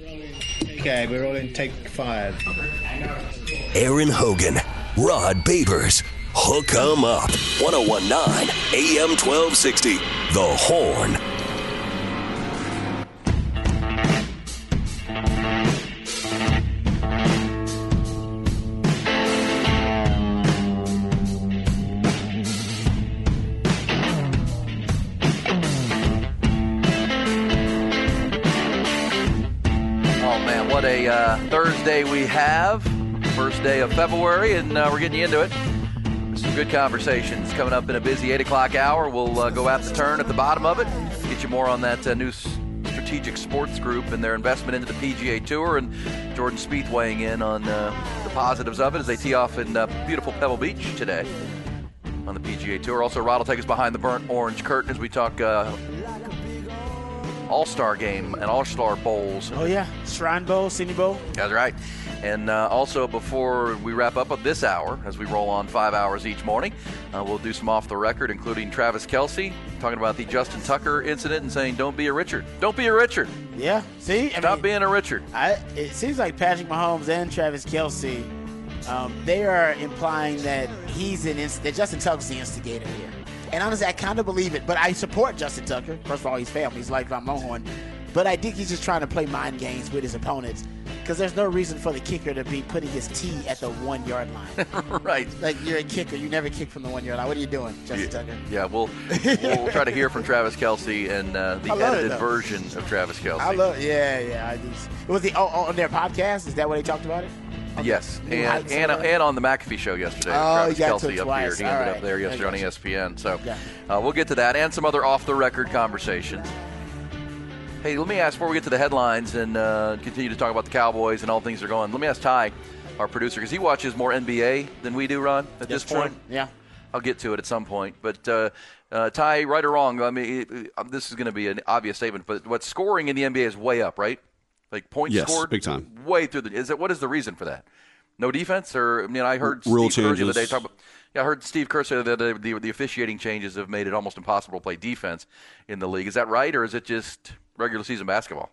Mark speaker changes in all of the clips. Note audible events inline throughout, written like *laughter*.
Speaker 1: Okay, we're all in take five.
Speaker 2: Aaron Hogan, Rod Babers, Hook 'em Up, 1019 AM 1260, The Horn.
Speaker 3: Uh, Thursday we have. First day of February, and uh, we're getting you into it. Some good conversations coming up in a busy 8 o'clock hour. We'll uh, go at the turn at the bottom of it, get you more on that uh, new strategic sports group and their investment into the PGA Tour, and Jordan Spieth weighing in on uh, the positives of it as they tee off in uh, beautiful Pebble Beach today on the PGA Tour. Also, Rod will take us behind the burnt orange curtain as we talk All Star game and All Star bowls.
Speaker 4: Oh yeah, Shrine Bowl, Senior Bowl.
Speaker 3: That's right. And uh, also, before we wrap up at this hour, as we roll on five hours each morning, uh, we'll do some off the record, including Travis Kelce talking about the Justin Tucker incident and saying, "Don't be a Richard. Don't be a Richard.
Speaker 4: Yeah, see, I
Speaker 3: Stop
Speaker 4: mean,
Speaker 3: being a Richard."
Speaker 4: I, it seems like Patrick Mahomes and Travis Kelce, um, they are implying that he's an inst- that Justin Tucker's the instigator here. And honestly, I kind of believe it, but I support Justin Tucker. First of all, he's family, he's like Von Longhorn. But I think he's just trying to play mind games with his opponents because there's no reason for the kicker to be putting his tee at the one yard line. *laughs*
Speaker 3: right.
Speaker 4: like you're a kicker, you never kick from the one yard line. What are you doing, Justin Tucker?
Speaker 3: Yeah, we'll we'll try to hear from Travis Kelce and uh, the
Speaker 4: it,
Speaker 3: edited version of Travis Kelce.
Speaker 4: I love, yeah, yeah. I do. Was the oh, on their podcast? Is that what they talked about it?
Speaker 3: Yes, and, and, and on the McAfee show yesterday,
Speaker 4: Oh,
Speaker 3: Travis
Speaker 4: you got to
Speaker 3: Kelsey
Speaker 4: it
Speaker 3: up
Speaker 4: twice.
Speaker 3: here. He
Speaker 4: All
Speaker 3: ended
Speaker 4: right.
Speaker 3: up there yesterday on. ESPN. So
Speaker 4: Yeah.
Speaker 3: uh, we'll get to that and some other off the record conversations. Hey, let me ask before we get to the headlines and uh, continue to talk about the Cowboys and all things that are going. Let me ask Ty, our producer, because he watches more NBA than we do, Ron. At
Speaker 4: That's
Speaker 3: this point,
Speaker 4: true. Yeah.
Speaker 3: I'll get to it at some point. But uh, uh, Ty, right or wrong, I mean, it- uh, this is going to be an obvious statement, but what scoring in the NBA is way up, right? Like points
Speaker 5: Yes,
Speaker 3: scored,
Speaker 5: big time.
Speaker 3: way through the. Is it what is the reason for that? No defense, or I mean, I heard
Speaker 5: Rule
Speaker 3: Steve Kerr the other day talk about. Yeah, I heard Steve Kerr say that the, the, the officiating changes have made it almost impossible to play defense in the league. Is that right, or is it just regular season basketball?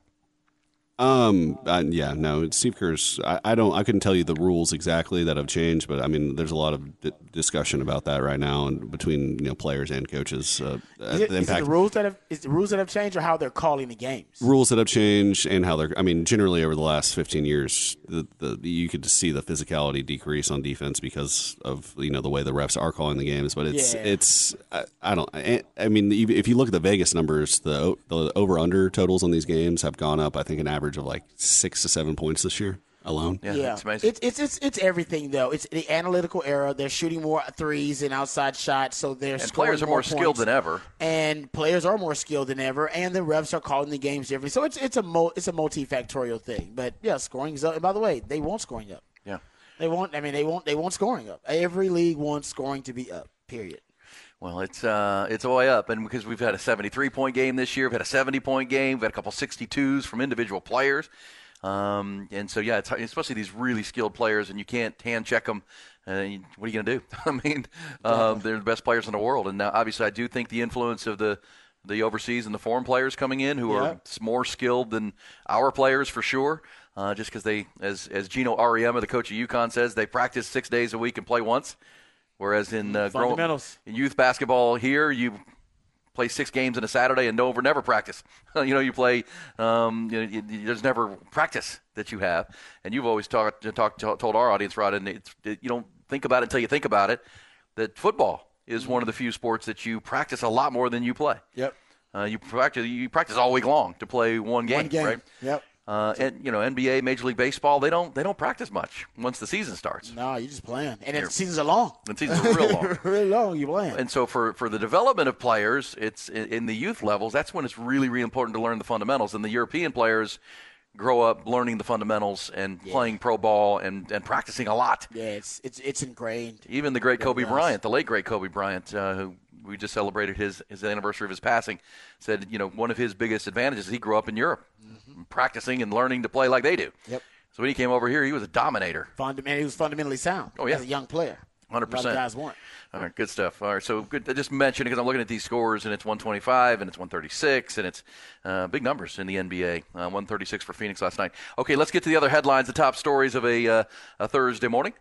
Speaker 5: Um. Uh, yeah. No. Steve Kerr's. I, I don't. I couldn't tell you the rules exactly that have changed, but I mean, there's a lot of d- discussion about that right now, and between you know players and coaches. Uh,
Speaker 4: Is it,
Speaker 5: the
Speaker 4: is
Speaker 5: impact
Speaker 4: the rules that have is the rules that have changed or how they're calling the games?
Speaker 5: rules that have changed and how they're. I mean, generally over the last 15 years, the, the you could see the physicality decrease on defense because of you know the way the refs are calling the games. But it's
Speaker 4: Yeah.
Speaker 5: it's I, I don't. I, I mean, if you look at the Vegas numbers, the the over under totals on these games have gone up. I think an average of like six to seven points this year alone.
Speaker 3: Yeah, it's amazing.
Speaker 4: It's, it's it's it's everything though. It's the analytical era. They're shooting more threes and outside shots, so they're
Speaker 3: and players are more skilled than ever.
Speaker 4: and players are more skilled than ever, and the refs are calling the games differently. So it's it's a mo- it's a multifactorial thing. But yeah, scoring is up. And by the way, they want scoring up.
Speaker 3: Yeah.
Speaker 4: They want. I mean, they want they want scoring up. Every league wants scoring to be up. Period.
Speaker 3: Well, it's uh, it's way up, and because we've had a 73 point game this year, we've had a 70 point game, we've had a couple 62s from individual players, um, and so yeah, it's, especially these really skilled players, and you can't hand check them. Uh, you- what are you going to do? *laughs* I mean, um, they're the best players in the world, and now obviously I do think the influence of the the overseas and the foreign players coming in who
Speaker 4: Yeah.
Speaker 3: are more skilled than our players for sure. Uh, just because they, as as Geno Auriemma, the coach of UConn, says, they practice six days a week and play once. Whereas in uh, grown-
Speaker 4: Fundamentals.
Speaker 3: in youth basketball here, you play six games in a Saturday and don't never practice. *laughs* you know, you play. Um, you know, you, you- there's never practice that you have, and you've always talked talked told our audience, Rod, and it's, it, you don't think about it until you think about it. That football is one of the few sports that you practice a lot more than you play.
Speaker 4: Yep.
Speaker 3: Uh, you practice you practice all week long to play one game,
Speaker 4: One game.
Speaker 3: right?
Speaker 4: Yep.
Speaker 3: Uh, and you know, NBA, Major League Baseball, they don't they don't practice much once the season starts.
Speaker 4: No, you're just playing, and the seasons are long.
Speaker 3: The seasons are real long. *laughs*
Speaker 4: really long. You playing.
Speaker 3: And so for, for the development of players, it's in, in the youth levels. That's when it's really really important to learn the fundamentals. And the European players grow up learning the fundamentals and playing pro ball and, and practicing a lot.
Speaker 4: Yeah, it's it's it's ingrained.
Speaker 3: Even the great Kobe Bryant, the late great Kobe Bryant, uh, who we just celebrated his, his anniversary of his passing, said, you know, one of his biggest advantages is he grew up in Europe, practicing and learning to play like they do.
Speaker 4: Yep.
Speaker 3: So when he came over here, he was a dominator.
Speaker 4: Fundament, he was fundamentally sound.
Speaker 3: Oh, yeah.
Speaker 4: as a young player.
Speaker 3: Hundred
Speaker 4: A lot of
Speaker 3: percent.
Speaker 4: guys weren't.
Speaker 3: All right, good stuff. All right, so good. I just mentioned because I'm looking at these scores, and it's 125, and it's 136, and it's uh, big numbers in the NBA. Uh, 136 for Phoenix last night. Okay, let's get to the other headlines, the top stories of a, uh, a Thursday morning.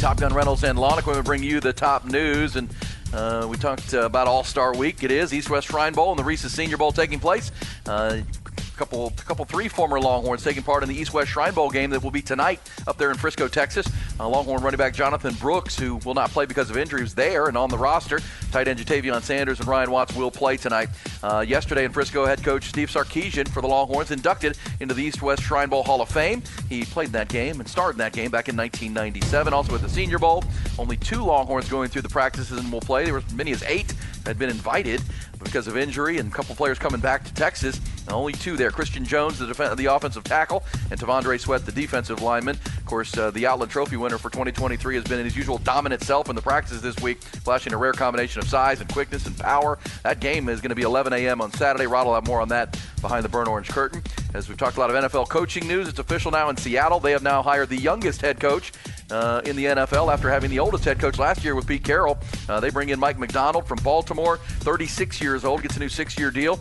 Speaker 3: Top Gun Rentals and Lawn Equipment bring you the top news. And uh, we talked uh, about All Star Week. It is East West Shrine Bowl and the Reese's Senior Bowl taking place. Uh, a couple, couple, three former Longhorns taking part in the East West Shrine Bowl game that will be tonight up there in Frisco, Texas. Uh, Longhorn running back Jonathan Brooks, who will not play because of injury, was there and on the roster. Tight end Ja'Tavion Sanders and Ryan Watts will play tonight. Uh, yesterday in Frisco, head coach Steve Sarkisian for the Longhorns inducted into the East West Shrine Bowl Hall of Fame. He played in that game and starred in that game back in 1997. Also at the Senior Bowl, only two Longhorns going through the practices and will play. There were as many as eight had been invited because of injury and a couple players coming back to Texas. And only two there: Christian Jones, the def- the offensive tackle, and T'Vondre Sweat, the defensive lineman. Of course, uh, the Outland Trophy winner for 2023 has been in his usual dominant self in the practices this week, flashing a rare combination of size and quickness and power. That game is going to be 11 a.m. on Saturday. Rod will have more on that behind the burnt orange curtain. As we've talked a lot of NFL coaching news, it's official now in Seattle. They have now hired the youngest head coach uh, in the NFL after having the oldest head coach last year with Pete Carroll. Uh, they bring in Mike Macdonald from Baltimore, 36 years old, gets a new six-year deal.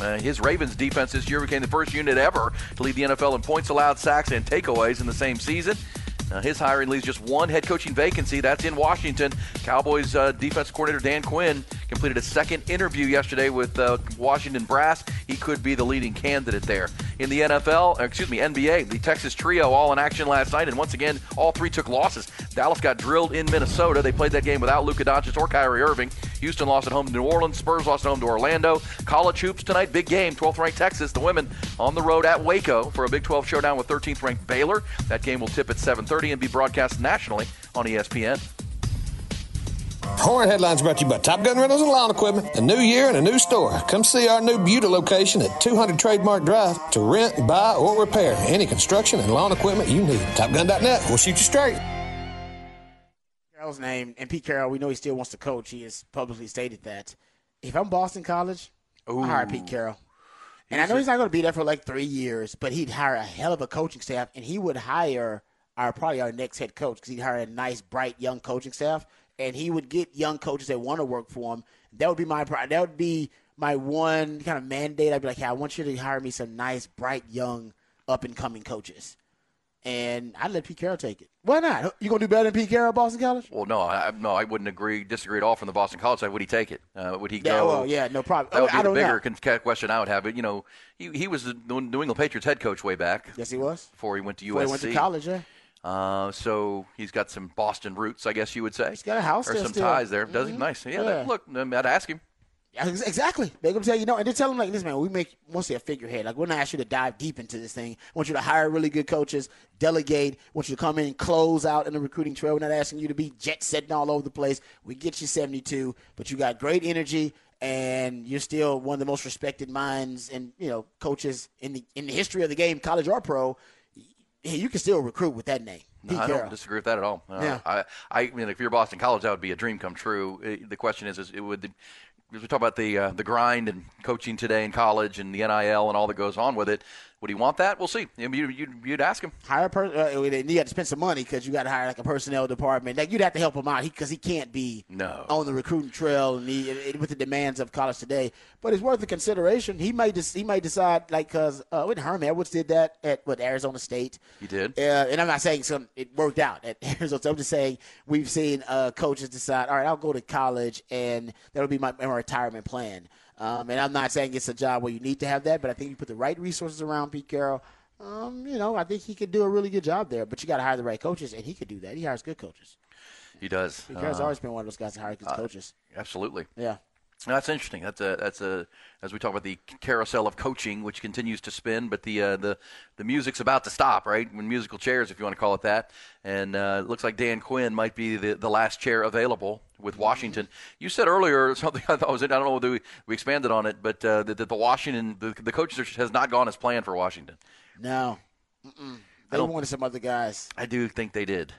Speaker 3: Uh, his Ravens defense this year became the first unit ever to lead the NFL in points allowed, sacks, and takeaways in the same season. Uh, his hiring leaves just one head coaching vacancy. That's in Washington. Cowboys uh, defense coordinator Dan Quinn completed a second interview yesterday with uh, Washington Brass. He could be the leading candidate there. In the NFL, uh, excuse me, NBA, the Texas trio all in action last night, and once again, all three took losses. Dallas got drilled in Minnesota. They played that game without Luka Doncic or Kyrie Irving. Houston lost at home to New Orleans. Spurs lost at home to Orlando. College hoops tonight, big game. 12th ranked Texas, the women on the road at Waco for a Big 12 showdown with 13th ranked Baylor. That game will tip at 7:30 and be broadcast nationally on ESPN.
Speaker 6: Horror Headlines brought to you by Top Gun Rentals and Lawn Equipment. A new year and a new store. Come see our new Buda location at 200 Trademark Drive to rent, buy, or repair any construction and lawn equipment you need. TopGun.net. We'll shoot you straight.
Speaker 4: Carroll's name and Pete Carroll. We know he still wants to coach. He has publicly stated that. If I'm Boston College, I hire Pete Carroll. And I know he's not going to be there for like three years, but he'd hire a hell of a coaching staff, and he would hire our probably our next head coach because he'd hire a nice, bright, young coaching staff, and he would get young coaches that want to work for him. That would be my that would be my one kind of mandate. I'd be like, hey, I want you to hire me some nice, bright, young, up and coming coaches, and I'd let Pete Carroll take it. Why not? You gonna do better than Pete Carroll, at Boston College?
Speaker 3: Well, no, I, no, I wouldn't agree, disagree at all from the Boston College side. Would he take it? Uh, would he
Speaker 4: Yeah,
Speaker 3: go?
Speaker 4: well, yeah, no problem.
Speaker 3: That would be
Speaker 4: I
Speaker 3: the bigger con- question I would have. But you know, he, he was the New England Patriots head coach way back
Speaker 4: Yes, he was.
Speaker 3: before he went to USC.
Speaker 4: Before he went to college, yeah.
Speaker 3: Uh, so he's got some Boston roots, I guess you would say.
Speaker 4: He's got a house
Speaker 3: or
Speaker 4: there
Speaker 3: some
Speaker 4: still.
Speaker 3: ties there. Does he?
Speaker 4: Mhm.
Speaker 3: Nice. Yeah.
Speaker 4: Yeah.
Speaker 3: that- look, I'd ask him.
Speaker 4: Yeah, exactly. They're gonna tell you no, and they tell them like this, man. We make mostly a figurehead. Like we're not ask you to dive deep into this thing. I want you to hire really good coaches, delegate. want you to come in and close out in the recruiting trail. We're not asking you to be jet setting all over the place. We get you seventy two, but you got great energy, and you're still one of the most respected minds and you know coaches in the in the history of the game, college or pro. Hey, you can still recruit with that name.
Speaker 3: No, I don't disagree with that at all. Uh,
Speaker 4: Yeah.
Speaker 3: I, I mean, if you're Boston College, that would be a dream come true. Uh, The question is, is it would. As we talk about the uh, the grind and coaching today in college and the NIL and all that goes on with it, would he want that? We'll see. I mean, you, you'd, ask him.
Speaker 4: hire a person. Uh, you got to spend some money because you got to hire like a personnel department. Like you'd have to help him out because he, can't be
Speaker 3: No.
Speaker 4: on the recruiting trail and he, with the demands of college today. But it's worth the consideration. He may just he may decide like because uh, when Herm Edwards did that at what Arizona State.
Speaker 3: He did.
Speaker 4: Uh, and I'm not saying some it worked out at *laughs* Arizona. State. I'm just saying we've seen uh, coaches decide, all right, I'll go to college and that'll be my, my retirement plan. Um, and I'm not saying it's a job where you need to have that, but I think you put the right resources around Pete Carroll. Um, you know, I think he could do a really good job there. But you got to hire the right coaches, and he could do that. He hires good coaches.
Speaker 3: He does.
Speaker 4: Pete Carroll's
Speaker 3: Uh,
Speaker 4: always been one of those guys that hire good coaches.
Speaker 3: absolutely.
Speaker 4: Yeah.
Speaker 3: That's interesting. That's a that's a as we talk about the carousel of coaching, which continues to spin, but the uh, the the music's about to stop, right? When musical chairs, if you want to call it that, and uh, it looks like Dan Quinn might be the, the last chair available with Washington. You said earlier *laughs* something I thought was I don't know whether we, we expanded on it, but uh, that, that the Washington the, the coaching search has not gone as planned for Washington.
Speaker 4: No, Mm-mm. they wanted some other guys.
Speaker 3: I do think they did.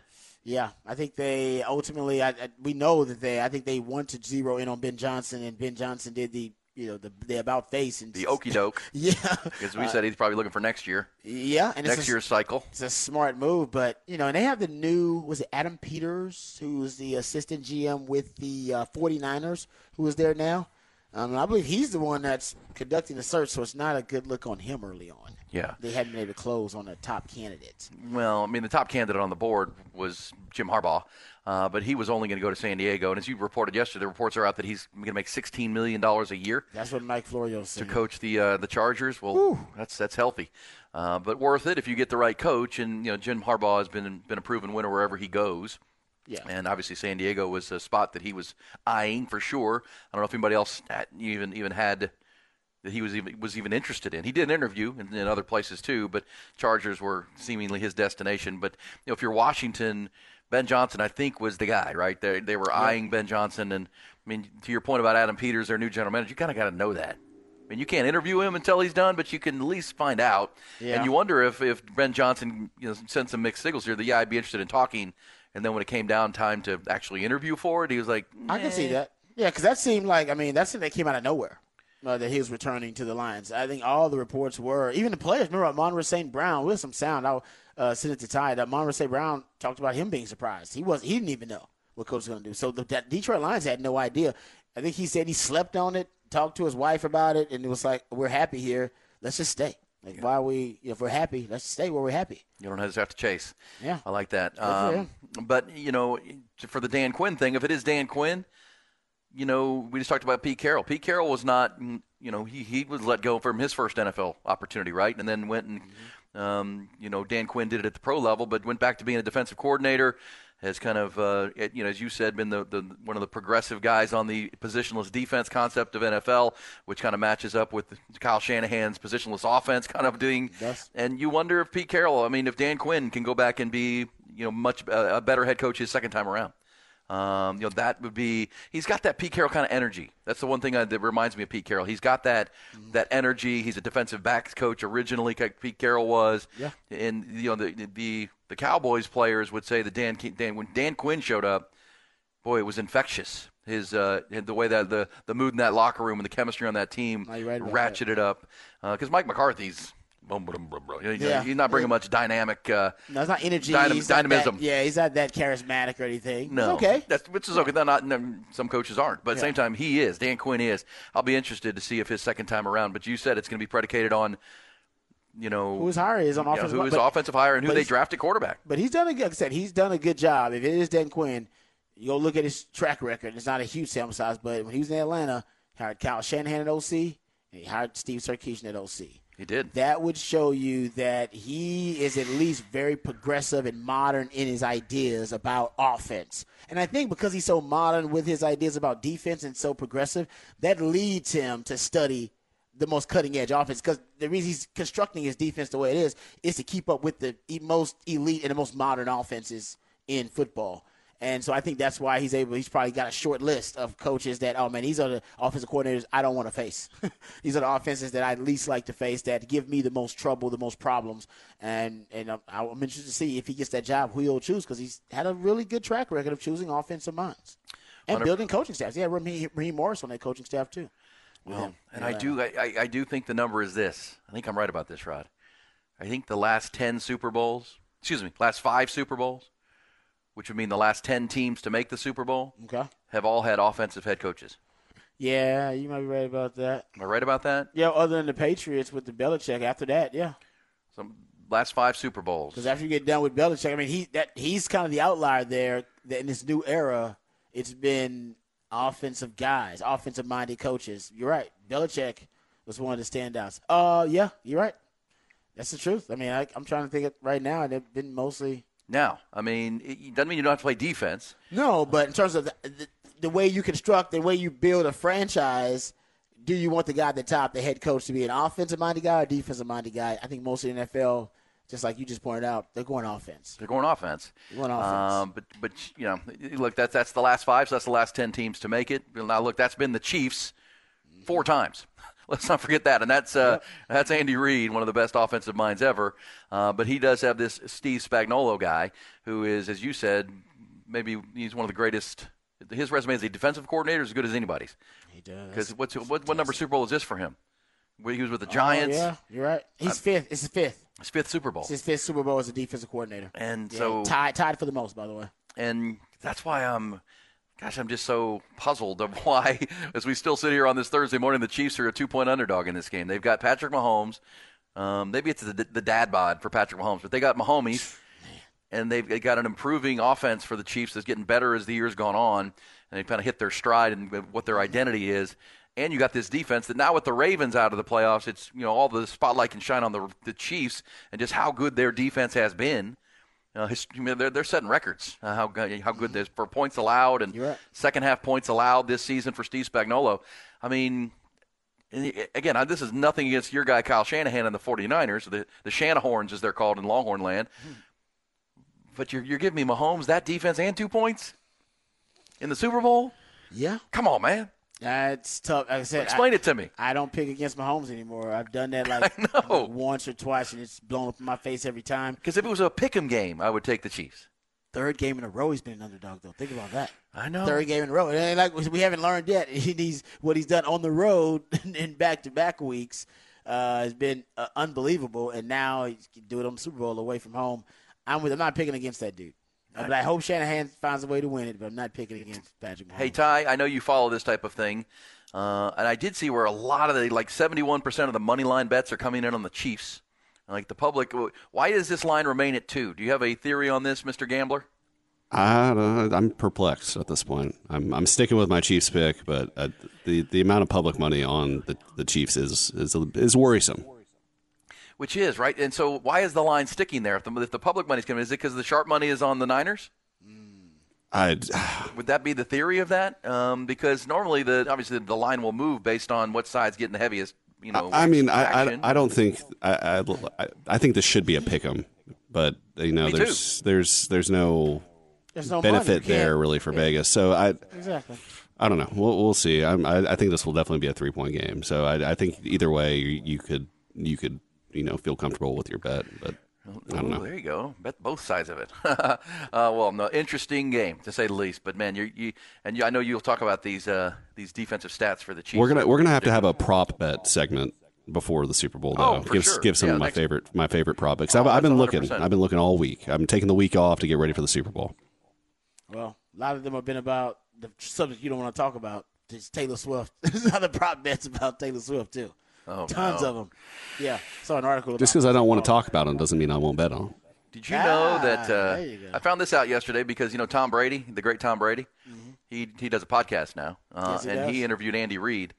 Speaker 4: Yeah, I think they ultimately. I, I, we know that they. I think they want to zero in on Ben Johnson, and Ben Johnson did the you know the the about face and
Speaker 3: The okey doke. *laughs*
Speaker 4: yeah,
Speaker 3: Because we said he's probably looking for next year,
Speaker 4: yeah, and
Speaker 3: next
Speaker 4: it's a,
Speaker 3: year's cycle.
Speaker 4: It's a smart move, but you know, and they have the new was it Adam Peters, who's the assistant GM with the uh, 49ers, who is there now. Um, I believe he's the one that's conducting the search, so it's not a good look on him early on.
Speaker 3: Yeah.
Speaker 4: They hadn't been able to close on the top candidates.
Speaker 3: Well, I mean, the top candidate on the board was Jim Harbaugh, uh, but he was only going to go to San Diego. And as you reported yesterday, the reports are out that he's going to make $16 million a year
Speaker 4: That's what Mike Florio said.
Speaker 3: to coach the uh, the Chargers. Well, that's that's healthy, uh, but worth it if you get the right coach. And you know, Jim Harbaugh has been been a proven winner wherever he goes.
Speaker 4: Yeah.
Speaker 3: And obviously, San Diego was a spot that he was eyeing for sure. I don't know if anybody else even even had that he was even was even interested in. He did an interview in, in other places too, but Chargers were seemingly his destination. But you know, if you're Washington, Ben Johnson, I think was the guy, right? They they were eyeing Ben Johnson, and I mean, to your point about Adam Peters, their new general manager, you kind of got to know that. I mean, you can't interview him until he's done, but you can at least find out.
Speaker 4: Yeah.
Speaker 3: And you wonder if, if Ben Johnson you know, sent some mixed signals here that, yeah, I'd be interested in talking. And then when it came down time to actually interview for it, he was like,
Speaker 4: I can see that. Yeah, because that seemed like I mean that's something that came out of nowhere. Uh, that he was returning to the Lions. I think all the reports were, even the players. Remember, Amon-Ra St. Brown with some sound. I'll uh, send it to Ty. That Amon-Ra St. Brown talked about him being surprised. He was. He didn't even know what coach was going to do. So the that Detroit Lions had no idea. I think he said he slept on it, talked to his wife about it, and it was like, "We're happy here. Let's just stay. Like, why we? If we're happy, let's stay where we're happy."
Speaker 3: You don't have to chase.
Speaker 4: Yeah.
Speaker 3: I like that. Um, but you know, for the Dan Quinn thing, if it is Dan Quinn, you know, we just talked about Pete Carroll. Pete Carroll was not, mm, you know, he he was let go from his first NFL opportunity, right? And then went and, um, you know, Dan Quinn did it at the pro level, but went back to being a defensive coordinator. Has kind of, uh, you know, as you said, been the, the one of the progressive guys on the positionless defense concept of NFL, which kind of matches up with Kyle Shanahan's positionless offense kind of doing.
Speaker 4: does.
Speaker 3: And you wonder if Pete Carroll, I mean, if Dan Quinn can go back and be, you know, much uh, a better head coach his second time around. Um, you know, that would be. He's got that Pete Carroll kind of energy. That's the one thing uh, that reminds me of Pete Carroll. He's got that that energy. He's a defensive backs coach originally. like Pete Carroll was.
Speaker 4: Yeah.
Speaker 3: And you know the the the Cowboys players would say that Dan Dan when Dan Quinn showed up, boy, it was infectious. His uh, the way that the the mood in that locker room and the chemistry on that team
Speaker 4: you're right
Speaker 3: ratcheted up. Because Mike McCarthy's.
Speaker 4: Yeah.
Speaker 3: He's not bringing much dynamic. Uh,
Speaker 4: No, it's not energy.
Speaker 3: Dynam-
Speaker 4: he's not
Speaker 3: dynamism.
Speaker 4: That, yeah, he's not that charismatic or anything.
Speaker 3: No,
Speaker 4: It's okay.
Speaker 3: That's which is okay. They're not. no, some coaches aren't, but at the
Speaker 4: Yeah.
Speaker 3: same time, he is. Dan Quinn is. I'll be interested to see if his second time around. But you said it's going to be predicated on, you know,
Speaker 4: Who his hire is on
Speaker 3: you know,
Speaker 4: offensive
Speaker 3: who his
Speaker 4: but-
Speaker 3: offensive hire and who they drafted quarterback.
Speaker 4: But he's done a good. Like I said, he's done a good job. If it is Dan Quinn, you go look at his track record. It's not a huge sample size, but when he was in Atlanta, he hired Kyle Shanahan at OC, and he hired Steve Sarkisian at OC.
Speaker 3: He did.
Speaker 4: That would show you that he is at least very progressive and modern in his ideas about offense. And I think because he's so modern with his ideas about defense and so progressive, that leads him to study the most cutting edge offense. Because the reason he's constructing his defense the way it is is to keep up with the most elite and the most modern offenses in football. And so I think that's why he's able. He's probably got a short list of coaches that, oh man, these are the offensive coordinators I don't want to face. *laughs* these are the offenses that I least like to face that give me the most trouble, the most problems. And and I'm, I'm interested to see if he gets that job, who he'll choose because he's had a really good track record of choosing offensive minds and building coaching staffs. Yeah, Raheem, Raheem Morris on that coaching staff too. with him.
Speaker 3: And I do, I- I do think the number is this. I think I'm right about this, Rod. I think the last ten Super Bowls, excuse me, last five Super Bowls, which would mean the last ten teams to make the Super Bowl,
Speaker 4: Okay.
Speaker 3: have all had offensive head coaches.
Speaker 4: Yeah, you might be right about that.
Speaker 3: Am I right about that?
Speaker 4: Yeah, other than the Patriots with the Belichick. After that, yeah.
Speaker 3: Some last five Super Bowls.
Speaker 4: Because after you get done with Belichick, I mean, he that he's kind of the outlier there. That in this new era, it's been offensive guys, offensive minded coaches. You're right. Belichick was one of the standouts. Uh, yeah, you're right. That's the truth. I mean, I, I'm trying to think it right now, and they've been mosely
Speaker 3: Now, I mean, it doesn't mean you don't have to play defense.
Speaker 4: no, but in terms of the, the, the way you construct, the way you build a franchise, do you want the guy at the top, the head coach, to be an offensive minded guy or defensive minded guy? I think most of the NFL, just like you just pointed out, they're going offense.
Speaker 3: They're going offense.
Speaker 4: They're going offense.
Speaker 3: Um, but but you know, look, that's that's the last five. So that's the last ten teams to make it. Now look, that's been the Chiefs four times. *laughs* *laughs* Let's not forget that, and that's uh, that's Andy Reid, one of the best offensive minds ever. Uh, but he does have this Steve Spagnuolo guy, who is, as you said, maybe he's one of the greatest. His resume as a defensive coordinator is as good as anybody's.
Speaker 4: He does.
Speaker 3: Because what's what, what number Super Bowl is this for him? He was with the Giants,
Speaker 4: Oh, yeah, you're right. He's fifth. It's his fifth.
Speaker 3: his fifth Super Bowl,
Speaker 4: It's his fifth Super Bowl as a defensive coordinator.
Speaker 3: and
Speaker 4: Yeah,
Speaker 3: so
Speaker 4: tied, tied for the most, by the way.
Speaker 3: and that's why I'm, gosh, I'm just so puzzled of *laughs* why, as we still sit here on this Thursday morning, the Chiefs are a two-point underdog in this game. They've got Patrick Mahomes. Um, maybe it's the, the dad bod for Patrick Mahomes, but they got Mahomes, and they've they got an improving offense for the Chiefs that's getting better as the years gone on, and they've kind of hit their stride and what their identity is. And you got this defense that now with the Ravens out of the playoffs, it's you know all the spotlight can shine on the the Chiefs and just how good their defense has been. Uh, his, they're, they're setting records. Uh, how good- how good this for points allowed and
Speaker 4: right.
Speaker 3: second half points allowed this season for Steve Spagnuolo. I mean, again, I- this is nothing against your guy Kyle Shanahan and the 49ers, the the Shanahorns as they're called in Longhorn land. But you're you're giving me Mahomes that defense and two points in the Super Bowl?
Speaker 4: Yeah,
Speaker 3: Come on, man.
Speaker 4: That's tough. Like I said,
Speaker 3: Explain
Speaker 4: I,
Speaker 3: it to me.
Speaker 4: I don't pick against Mahomes anymore. I've done that *laughs* like, like once or twice, and it's blown up in my face every time.
Speaker 3: Because if it was a pick'em game, I would take the Chiefs.
Speaker 4: Third game in a row, he's been an underdog, though. Think about that.
Speaker 3: I know.
Speaker 4: Third game in a row. Ain't like we haven't learned yet. *laughs* He's what he's done on the road *laughs* in back-to-back weeks uh, has been uh, unbelievable, and now he's can do it on the Super Bowl away from home. I'm with. I'm not picking against that dude. But I hope Shanahan finds a way to win it, but I'm not picking against Patrick Mahomes.
Speaker 3: Hey Ty, I know you follow this type of thing, uh, and I did see where a lot of the like seventy-one percent of the money line bets are coming in on the Chiefs. Like the public, why does this line remain at two? Do you have a theory on this, Mister Gambler?
Speaker 5: I don't know. I'm perplexed at this point. I'm I'm sticking with my Chiefs pick, but uh, the the amount of public money on the, the Chiefs is is is worrisome.
Speaker 3: Which is right, and so why is the line sticking there? If the, if the public money's coming, is it because the sharp money is on the Niners?
Speaker 5: I *sighs*
Speaker 3: Would that be the theory of that? Um, because normally the obviously the line will move based on what side's getting the heaviest. You know,
Speaker 5: I mean I. I I don't think I, I I think this should be a pick 'em, but you know
Speaker 3: Me too.
Speaker 5: there's there's there's no
Speaker 4: There's no
Speaker 5: benefit there really for Vegas. So I
Speaker 4: Exactly.
Speaker 5: I don't know. We'll we'll see. I'm, I I think this will definitely be a three point game. So I I think either way you, you could you could you know feel comfortable with your bet, but I don't
Speaker 3: Ooh,
Speaker 5: know.
Speaker 3: there you go. Bet both sides of it. *laughs* uh, well, no, interesting game to say the least. But man, you you and you, I know you'll talk about these uh, these defensive stats for the Chiefs.
Speaker 5: We're gonna we're gonna have to have a prop bet segment before the Super Bowl though.
Speaker 3: Oh, for
Speaker 5: give
Speaker 3: sure.
Speaker 5: give some
Speaker 3: Yeah,
Speaker 5: of my
Speaker 3: next-
Speaker 5: favorite my favorite prop bets.
Speaker 3: Oh,
Speaker 5: I've, I've been looking.
Speaker 3: 100%.
Speaker 5: I've been looking all week. I'm taking the week off to get ready for the Super Bowl.
Speaker 4: Well, a lot of them have been about the subject you don't want to talk about. It's Taylor Swift. *laughs* There's other prop bets about Taylor Swift too.
Speaker 3: Oh,
Speaker 4: Tons
Speaker 3: no.
Speaker 4: of them. Yeah, saw an article.
Speaker 5: Just because I don't want to talk about them doesn't mean I won't bet on. 'em.
Speaker 3: Did you know
Speaker 4: Ah,
Speaker 3: that? Uh,
Speaker 4: there you go.
Speaker 3: I found this out yesterday because you know Tom Brady, the great Tom Brady. He he does a podcast now, uh,
Speaker 4: Mm-hmm. Yes, he
Speaker 3: and
Speaker 4: does.
Speaker 3: he interviewed Andy Reid,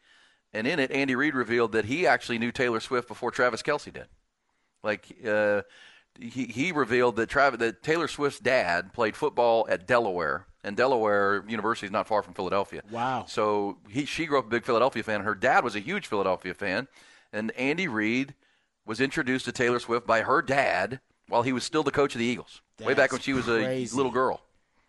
Speaker 3: and in it, Andy Reid revealed that he actually knew Taylor Swift before Travis Kelce did. Like uh, he he revealed that Travis that Taylor Swift's dad played football at Delaware, and Delaware University is not far from Philadelphia.
Speaker 4: Wow.
Speaker 3: So he she grew up a big Philadelphia fan. Her dad was a huge Philadelphia fan, and Andy Reid was introduced to Taylor Swift by her dad while he was still the coach of the Eagles, way back when she was
Speaker 4: crazy.
Speaker 3: a little girl.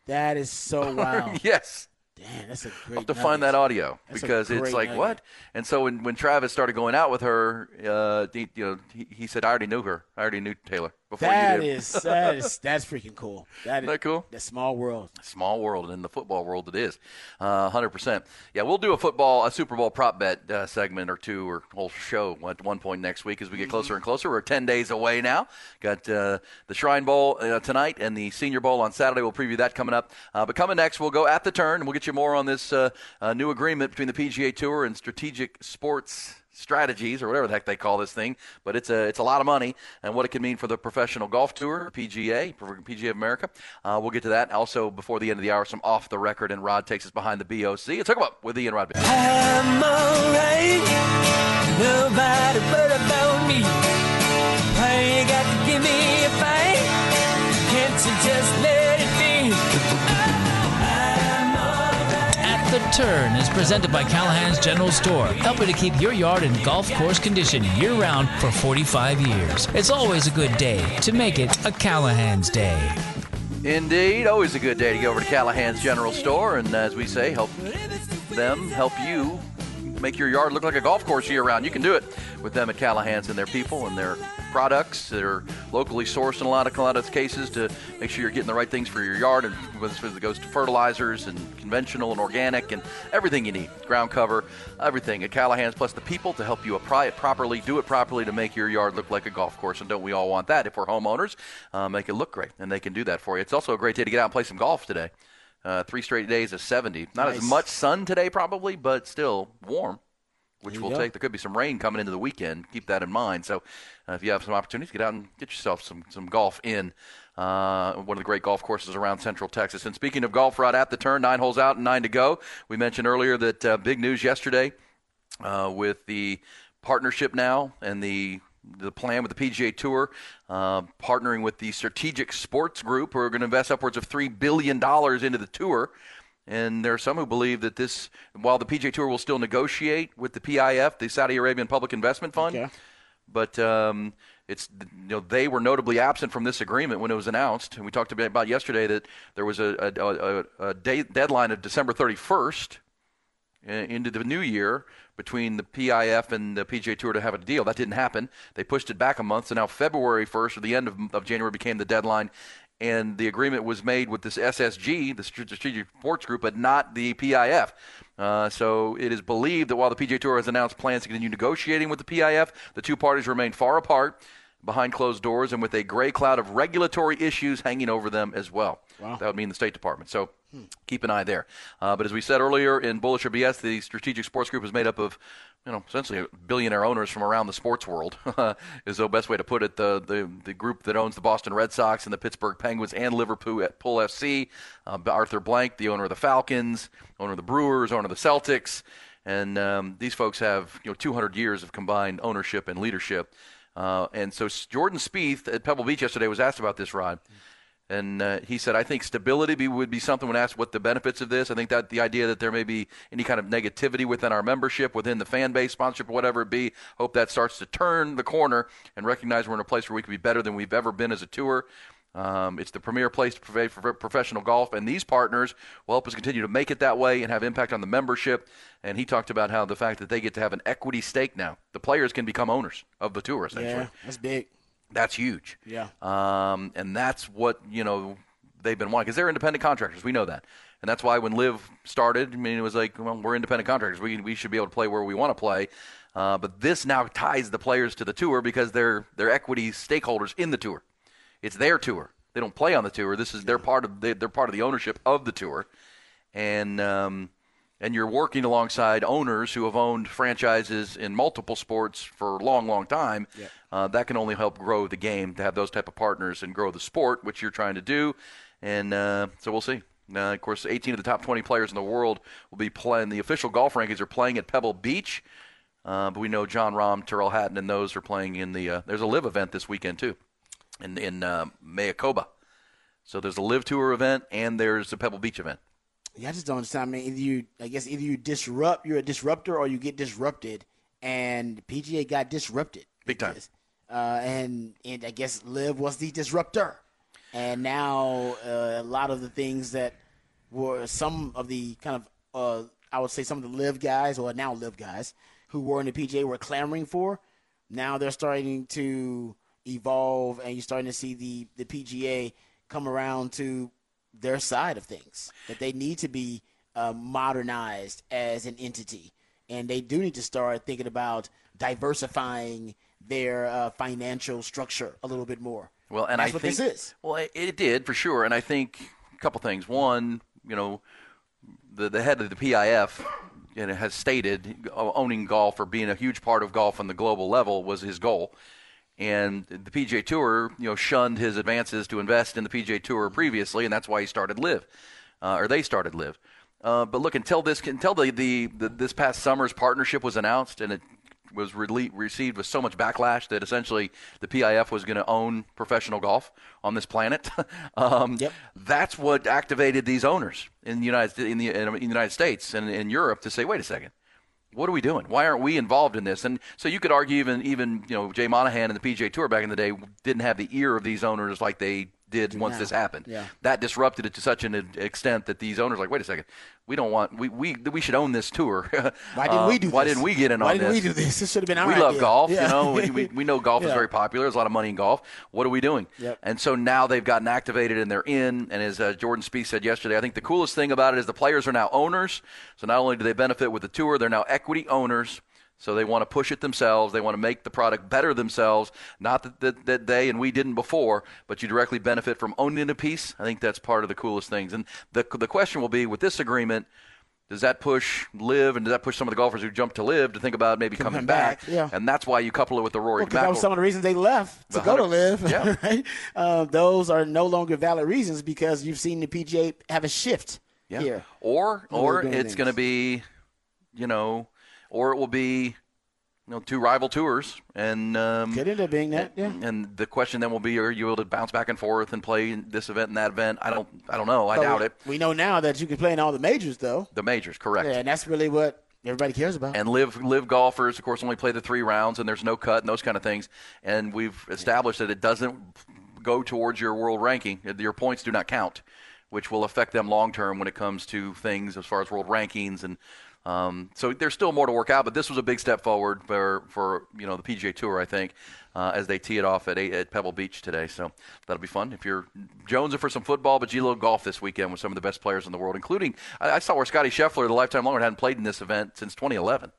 Speaker 4: That is so *laughs* wild.
Speaker 3: yes.
Speaker 4: Damn, that's a great.
Speaker 3: I'll have to find that audio
Speaker 4: That's
Speaker 3: because it's like
Speaker 4: nugget.
Speaker 3: what? And so when, when Travis started going out with her, uh, he, you know, he, he said, "I already knew her. I already knew Taylor before
Speaker 4: That
Speaker 3: you did."
Speaker 4: is *laughs* that is that's freaking cool. That is
Speaker 3: that cool?
Speaker 4: That small world.
Speaker 3: Small world, and in the football world, it is uh, 100%. Yeah, we'll do a football, a Super Bowl prop bet uh, segment or two or whole show at one point next week as we get closer and closer. We're 10 days away now. Got uh, the Shrine Bowl uh, tonight and the Senior Bowl on Saturday. We'll preview that coming up. Uh, but coming next, we'll go at the turn and we'll get you more on this uh, uh, new agreement between the PGA Tour and Strategic Sports strategies or whatever the heck they call this thing. But it's a it's a lot of money and what it can mean for the professional golf tour, PGA, PGA of America. Uh, we'll get to that. Also, before the end of the hour, some off the record, and Rod takes us behind the BOC. It's hook up with Ian Rod.
Speaker 7: I'm alright. Nobody but about me. Alright.
Speaker 8: Turn is presented by Callahan's General Store, helping to keep your yard in golf course condition year round for 45 years. It's always a good day to make it a Callahan's Day.
Speaker 3: Indeed, always a good day to go over to Callahan's General Store and, as we say, help them help you make your yard look like a golf course year round. You can do it with them at Callahan's and their people and their products that are locally sourced in a lot of a lot of cases to make sure you're getting the right things for your yard and whether it goes to fertilizers and conventional and organic and everything you need ground cover everything at Callahan's plus the people to help you apply it properly do it properly to make your yard look like a golf course. And don't we all want that? If we're homeowners uh, make it look great and they can do that for you. It's also a great day to get out and play some golf today. Uh, three straight days of 70 not
Speaker 4: Nice.
Speaker 3: as much sun today probably but still warm which will
Speaker 4: go.
Speaker 3: take. There could be some rain coming into the weekend. Keep that in mind. So, uh, if you have some opportunities, get out and get yourself some some golf in. Uh, one of the great golf courses around Central Texas. And speaking of golf, right at the turn, nine holes out and nine to go. We mentioned earlier that uh, big news yesterday uh, with the partnership now and the the plan with the PGA Tour, uh, partnering with the Strategic Sports Group, who are going to invest upwards of three billion dollars into the tour. And there are some who believe that this, while the PGA Tour will still negotiate with the PIF, the Saudi Arabian Public Investment Fund,
Speaker 4: Okay.
Speaker 3: but um, it's you know they were notably absent from this agreement when it was announced, and we talked about yesterday that there was a, a, a, a day, deadline of December 31st uh, into the new year between the PIF and the PGA Tour to have a deal. That didn't happen. They pushed it back a month, so now February 1st or the end of, of January became the deadline. And the agreement was made with this SSG, the Strategic Sports Group, but not the PIF. Uh, so it is believed that while the PGA Tour has announced plans to continue negotiating with the PIF, the two parties remain far apart behind closed doors and with a gray cloud of regulatory issues hanging over them as well. That would mean the State Department. So keep an eye there. Uh, but as we said earlier in Bullish or BS, the Strategic Sports Group is made up of you know, essentially billionaire owners from around the sports world *laughs* is the best way to put it. The, the the group that owns the Boston Red Sox and the Pittsburgh Penguins and Liverpool at Pool FC, uh, Arthur Blank, the owner of the Falcons, owner of the Brewers, owner of the Celtics, and um, these folks have you know 200 years of combined ownership and leadership. Uh, and so Jordan Spieth at Pebble Beach yesterday was asked about this, Rod. And uh, he said, I think stability would be something when asked what the benefits of this. I think that the idea that there may be any kind of negativity within our membership, within the fan base, sponsorship, whatever it be, hope that starts to turn the corner and recognize we're in a place where we can be better than we've ever been as a tour. Um, it's the premier place to provide for professional golf, and these partners will help us continue to make it that way and have impact on the membership. And he talked about how the fact that they get to have an equity stake now, the players can become owners of the tour essentially.
Speaker 4: Yeah, that's big.
Speaker 3: That's huge.
Speaker 4: Yeah.
Speaker 3: Um, and that's what, you know, they've been wanting because they're independent contractors. We know that. And that's why when LIV started, I mean, it was like, well, we're independent contractors. We, we should be able to play where we want to play. Uh, but this now ties the players to the tour because they're, they're equity stakeholders in the tour. It's their tour. They don't play on the tour. This is their part of they, they're part of the ownership of the tour, and um, and you're working alongside owners who have owned franchises in multiple sports for a long, long time. Uh, that can only help grow the game to have those type of partners and grow the sport, which you're trying to do. And uh, so we'll see. Uh, of course, 18 of the top 20 players in the world will be playing. The official golf rankings are playing at Pebble Beach, uh, but we know Jon Rahm, Tyrrell Hatton, and those are playing in the. Uh, there's a LIV event this weekend too, in in uh, Mayakoba. So there's a LIV tour event and there's a Pebble Beach event.
Speaker 4: Yeah, I just don't understand. I mean, either you, I guess, either you disrupt, you're a disruptor, or you get disrupted. And PGA got disrupted
Speaker 3: Big time.
Speaker 4: Uh, and and I guess Liv was the disruptor. And now uh, a lot of the things that were some of the kind of, uh, I would say, some of the LIV guys, or now LIV guys, who were in the PGA were clamoring for. Now they're starting to evolve, and you're starting to see the the PGA come around to their side of things that they need to be uh, modernized as an entity and they do need to start thinking about diversifying their uh, financial structure a little bit more
Speaker 3: Well, and
Speaker 4: That's
Speaker 3: I
Speaker 4: what
Speaker 3: think
Speaker 4: this is
Speaker 3: well, it, it did for sure. And I think a couple things. One, you know, the the head of the PIF you know, has stated owning golf or being a huge part of golf on the global level was his goal. And the PGA Tour, you know, shunned his advances to invest in the PGA Tour previously, and that's why he started LIV, uh, or they started LIV. Uh, but look, until this, until the, the, the this past summer's partnership was announced, and it was rele- received with so much backlash that essentially the PIF was going to own professional golf on this planet. *laughs* um,
Speaker 4: Yep.
Speaker 3: That's what activated these owners in the United in the, in the United States and in Europe to say, wait a second. What are we doing? Why aren't we involved in this? And so you could argue even even you know Jay Monahan and the PGA Tour back in the day didn't have the ear of these owners like they did once
Speaker 4: now.
Speaker 3: this happened.
Speaker 4: Yeah.
Speaker 3: That disrupted it to such an extent that these owners are like, wait a second, we don't want we we, we should own this tour. *laughs*
Speaker 4: Why didn't
Speaker 3: Uh,
Speaker 4: we do
Speaker 3: Why
Speaker 4: this?
Speaker 3: didn't we get in
Speaker 4: Why
Speaker 3: on
Speaker 4: didn't we do this? This should have been our
Speaker 3: we love golf,
Speaker 4: Yeah.
Speaker 3: you know. We, we, we know golf is *laughs* very popular. There's a lot of money in golf. What are we doing?
Speaker 4: Yep.
Speaker 3: And so now they've gotten activated and they're in. And as uh, Jordan Spieth said yesterday, I think the coolest thing about it is the players are now owners. So not only do they benefit with the tour, they're now equity owners. So they want to push it themselves. They want to make the product better themselves. Not that, that, that they and we didn't before, but you directly benefit from owning a piece. I think that's part of the coolest things. And the the question will be with this agreement. Does that push LIV, and does that push some of the golfers who jumped to LIV to think about maybe coming
Speaker 4: Coming
Speaker 3: back?
Speaker 4: back, yeah.
Speaker 3: And that's why you couple it with the Rory
Speaker 4: Well, that was some of the reasons they left to go to LIV. *laughs*
Speaker 3: yeah.
Speaker 4: right? Uh, those are no longer valid reasons because you've seen the PGA have a shift
Speaker 3: Yeah.
Speaker 4: here.
Speaker 3: Or or it's going to be, you know, or it will be, you know, two rival tours, and um,
Speaker 4: Could end up being that, yeah.
Speaker 3: And the question then will be: Are you able to bounce back and forth and play this event and that event? I don't, I don't know. I
Speaker 4: But
Speaker 3: doubt
Speaker 4: we,
Speaker 3: it.
Speaker 4: We know now that you can play in all the majors, though.
Speaker 3: The majors, correct.
Speaker 4: Yeah, and that's really what everybody cares about.
Speaker 3: And LIV LIV golfers, of course, only play the three rounds, and there's no cut and those kind of things. And we've established that it doesn't go towards your world ranking. Your points do not count, which will affect them long term when it comes to things as far as world rankings and. Um, so there's still more to work out, but this was a big step forward for, for you know the PGA Tour, I think, uh, as they tee it off at, eight, at Pebble Beach today. So that'll be fun. If you're jonesing for some football, but you love golf this weekend with some of the best players in the world, including I, I saw where Scottie Scheffler, the lifetime longer, hadn't played in this event since 2011,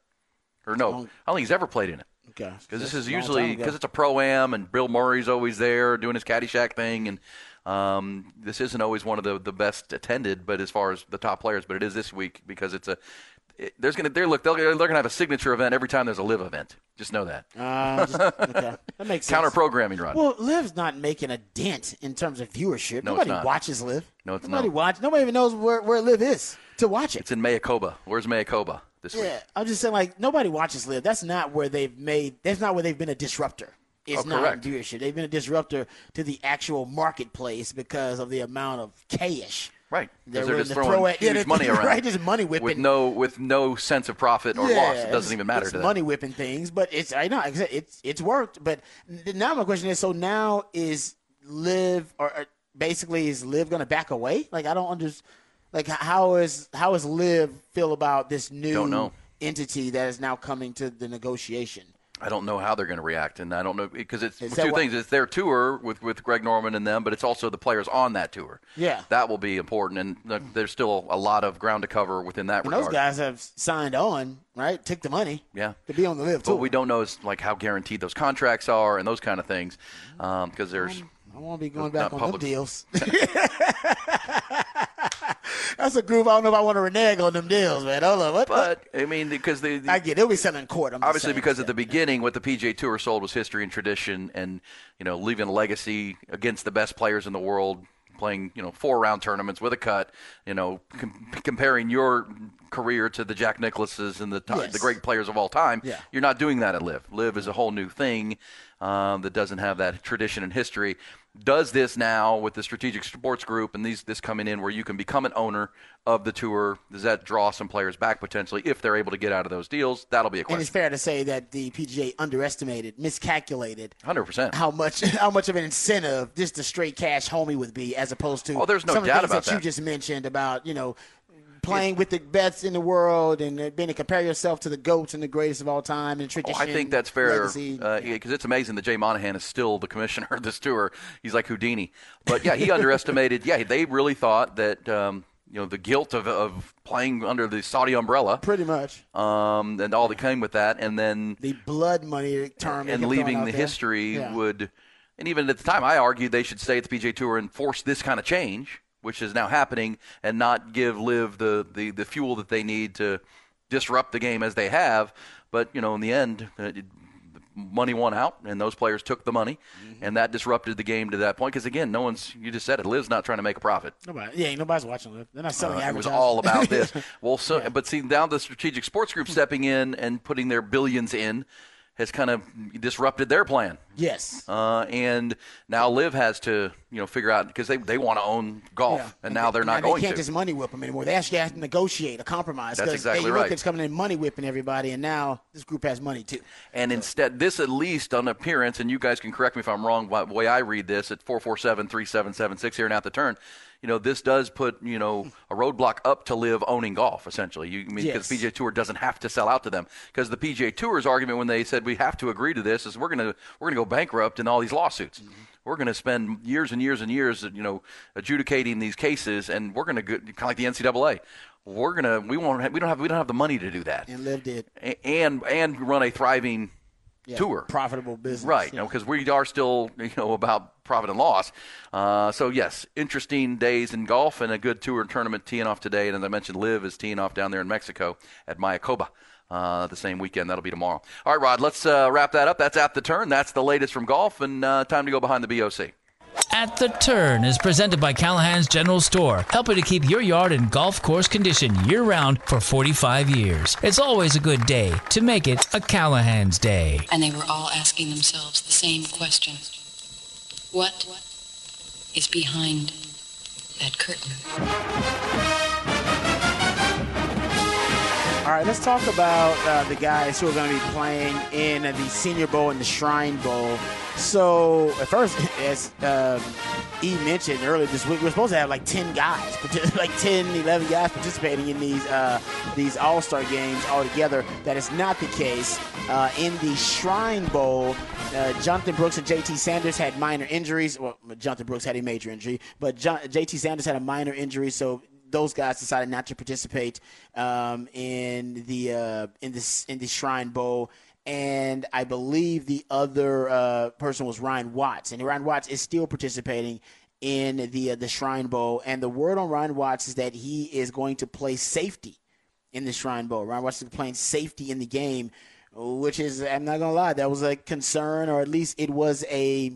Speaker 3: or no, I don't think he's ever played in it.
Speaker 4: Okay.
Speaker 3: Because this is usually because it's a pro am and Bill Murray's always there doing his Caddyshack thing, and um, this isn't always one of the, the best attended, but as far as the top players, but it is this week because it's a it, there's gonna they're look they're, they're gonna have a signature event every time there's a LIV event. Just know that.
Speaker 4: Uh, just- okay. *laughs* That makes sense.
Speaker 3: Counter programming, Rod.
Speaker 4: Well, LIV's not making a dent in terms of viewership.
Speaker 3: No,
Speaker 4: nobody watches LIV.
Speaker 3: No, it's
Speaker 4: nobody
Speaker 3: not.
Speaker 4: watch. Nobody even knows where, where LIV is to watch it.
Speaker 3: it's in Mayakoba. Where's Mayakoba this week?
Speaker 4: Yeah, I'm just saying, like nobody watches LIV. That's not where they've made. That's not where they've been a disruptor. It's
Speaker 3: Oh,
Speaker 4: not viewership. They've been a disruptor to the actual marketplace because of the amount of cash.
Speaker 3: Right,
Speaker 4: They're
Speaker 3: they're just throwing
Speaker 4: throw at-
Speaker 3: huge
Speaker 4: they're-
Speaker 3: money around, *laughs*
Speaker 4: right, just money whipping.
Speaker 3: with no with no sense of profit or
Speaker 4: yeah,
Speaker 3: loss. It doesn't even matter to them.
Speaker 4: money whipping things, but it's I know like I said, it's it's worked. But now my question is: so now is LIV or, or basically is LIV going to back away? Like I don't understand. Like how is how is LIV feel about this new entity that is now coming to the negotiation?
Speaker 3: I don't know how they're going to react, and I don't know because it's
Speaker 4: Is
Speaker 3: two things. It's their tour with, with Greg Norman and them, but it's also the players on that tour.
Speaker 4: Yeah.
Speaker 3: that will be important, and there's still a lot of ground to cover within that
Speaker 4: And
Speaker 3: regard.
Speaker 4: those guys have signed on, right? Took the money,
Speaker 3: Yeah.
Speaker 4: to be on the LIV
Speaker 3: But
Speaker 4: tour.
Speaker 3: we don't know is like how guaranteed those contracts are and those kind of things, um, because there's
Speaker 4: I want to be going back on
Speaker 3: public.
Speaker 4: them deals. *laughs* *laughs* That's a group. I don't know if I want to renege on them deals, man. Hold on, what?
Speaker 3: But I mean, because the, the
Speaker 4: I get. They'll be selling in court. I'm
Speaker 3: obviously because at the beginning, what the PGA Tour sold was history and tradition, and you know, leaving a legacy against the best players in the world, playing you know four round tournaments with a cut. You know, com- comparing your career to the Jack Nicklaus's and the t-
Speaker 4: Yes.
Speaker 3: the great players of all time.
Speaker 4: Yeah.
Speaker 3: You're not doing that at LIV. LIV is a whole new thing um, that doesn't have that tradition and history. Does this now with the strategic sports group and these this coming in where you can become an owner of the tour? Does that draw some players back potentially if they're able to get out of those deals? That'll be a question and
Speaker 4: it's fair to say that the PGA underestimated, miscalculated
Speaker 3: Hundred percent.
Speaker 4: how much *laughs* how much of an incentive just the straight cash homie would be, as opposed to
Speaker 3: Oh, there's no
Speaker 4: some of the
Speaker 3: doubt
Speaker 4: things
Speaker 3: about
Speaker 4: that you just mentioned about you know playing with the best in the world and uh, being to compare yourself to the goats and the greatest of all time and
Speaker 3: Oh,
Speaker 4: tradition.
Speaker 3: I think that's fair because
Speaker 4: legacy.
Speaker 3: it's amazing that Jay Monahan is still the commissioner of this tour. He's like Houdini, but yeah, he *laughs* underestimated. Yeah, they really thought that um, you know the guilt of, of playing under the Saudi umbrella,
Speaker 4: pretty much
Speaker 3: um, and all that came with that, and then
Speaker 4: the blood money term
Speaker 3: and leaving the
Speaker 4: there.
Speaker 3: history
Speaker 4: Yeah.
Speaker 3: would, and even at the time, I argued they should stay at the PGA Tour and force this kind of change, which is now happening, and not give LIV the, the, the fuel that they need to disrupt the game as they have. But you know, in the end, uh, it- money won out, and those players took the money,
Speaker 4: Mm-hmm.
Speaker 3: and that disrupted the game to that point. Because again, no one's you just said it. Liv's not trying to make a profit.
Speaker 4: Nobody, yeah, nobody's watching LIV. They're not selling
Speaker 3: Uh, it was all about *laughs* this. Well, so but see now the strategic sports group *laughs* stepping in and putting their billions in has kind of disrupted their plan.
Speaker 4: yes.
Speaker 3: Uh, and now LIV has to you know figure out because they, they want to own golf,
Speaker 4: Yeah.
Speaker 3: and now they're not
Speaker 4: they
Speaker 3: going
Speaker 4: can't
Speaker 3: to.
Speaker 4: just money whip them anymore. They actually have to negotiate a compromise.
Speaker 3: That's exactly right.
Speaker 4: It's coming in money whipping everybody, and now this group has money too.
Speaker 3: And instead, this at least on appearance, and you guys can correct me if I'm wrong by the way I read this at 447 3776 here and at the turn. You know, this does put, you know, a roadblock up to LIV owning golf, essentially. You I mean, because
Speaker 4: Yes.
Speaker 3: PGA Tour doesn't have to sell out to them. Because the PGA Tour's argument when they said we have to agree to this is we're going to we're going to go bankrupt in all these lawsuits.
Speaker 4: Mm-hmm.
Speaker 3: We're going to spend years and years and years, you know, adjudicating these cases, and we're going to kind of like the NCAA. We're gonna we won't have, we don't have we don't have the money to do that,
Speaker 4: And LIV did
Speaker 3: A- and and run a thriving
Speaker 4: yeah,
Speaker 3: tour.
Speaker 4: profitable business.
Speaker 3: Right,
Speaker 4: Yeah.
Speaker 3: because we are still, you know, about profit and loss. Uh, so yes, interesting days in golf and a good tour and tournament teeing off today. And as I mentioned, LIV is teeing off down there in Mexico at Mayakoba. Uh, the same weekend. That'll be tomorrow. All right, Rod, let's uh, wrap that up. That's at the turn. That's the latest from golf, and uh, time to go behind the BOC.
Speaker 8: At the Turn is presented by Callahan's General Store, helping to keep your yard in golf course condition year round for 45 years. It's always a good day to make it a Callahan's Day.
Speaker 9: And they were all asking themselves the same question What is behind that curtain?
Speaker 4: All right, let's talk about uh, the guys who are going to be playing in the Senior Bowl and the Shrine Bowl. So, at first, *laughs* as um, E mentioned earlier this week, we're supposed to have like 10 guys, *laughs* like 10, 11 guys participating in these uh, these All Star games altogether. That is not the case. Uh, in the Shrine Bowl, uh, Jonathan Brooks and JT Sanders had minor injuries. Well, Jonathan Brooks had a major injury, but John, JT Sanders had a minor injury, so those guys decided not to participate um, in the uh, in this in the Shrine Bowl. And I believe the other uh, person was Ryan Watts, and Ryan Watts is still participating in the uh, the Shrine Bowl. And the word on Ryan Watts is that he is going to play safety in the Shrine Bowl. Ryan Watts is playing safety in the game, which is I'm not gonna lie, that was a concern, or at least it was a,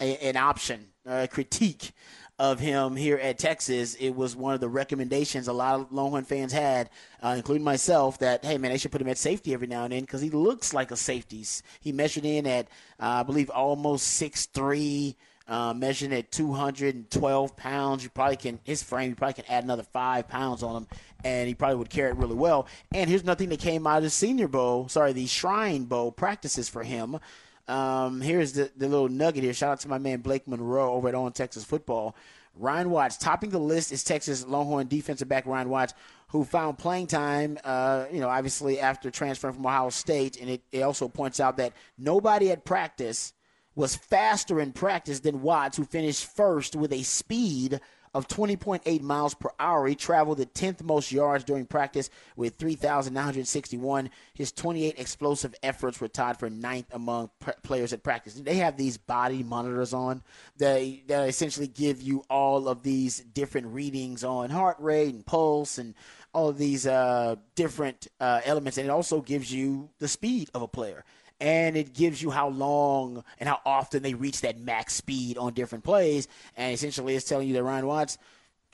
Speaker 4: a an option, a critique of him here at Texas. It was one of the recommendations a lot of Longhorn fans had, uh, including myself, that hey man, they should put him at safety every now and then because he looks like a safety. He measured in at uh, I believe almost six three. Uh, measuring at 212 pounds, you probably can his frame. You probably can add another five pounds on him, and he probably would carry it really well. And here's nothing that came out of the Senior Bowl, sorry, the Shrine Bowl practices for him. Um, here's the, the little nugget here. Shout out to my man Blake Monroe over at On Texas Football. Ryan Watts topping the list is Texas Longhorn defensive back Ryan Watts, who found playing time. Uh, you know, obviously after transferring from Ohio State, and it, it also points out that nobody at practice was faster in practice than Watts, who finished first with a speed of 20.8 miles per hour. He traveled the 10th most yards during practice with 3,961. His 28 explosive efforts were tied for ninth among pr- players at practice. They have these body monitors on that, that essentially give you all of these different readings on heart rate and pulse and all of these uh, different uh, elements. And it also gives you the speed of a player and it gives you how long and how often they reach that max speed on different plays. And essentially, it's telling you that Ryan Watts,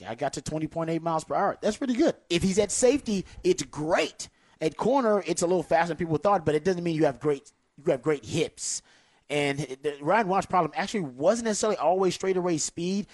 Speaker 4: I got to 20.8 miles per hour. That's pretty good. If he's at safety, it's great. At corner, it's a little faster than people thought, but it doesn't mean you have great you have great hips. And the, Ryan Watts' problem actually wasn't necessarily always straightaway speed.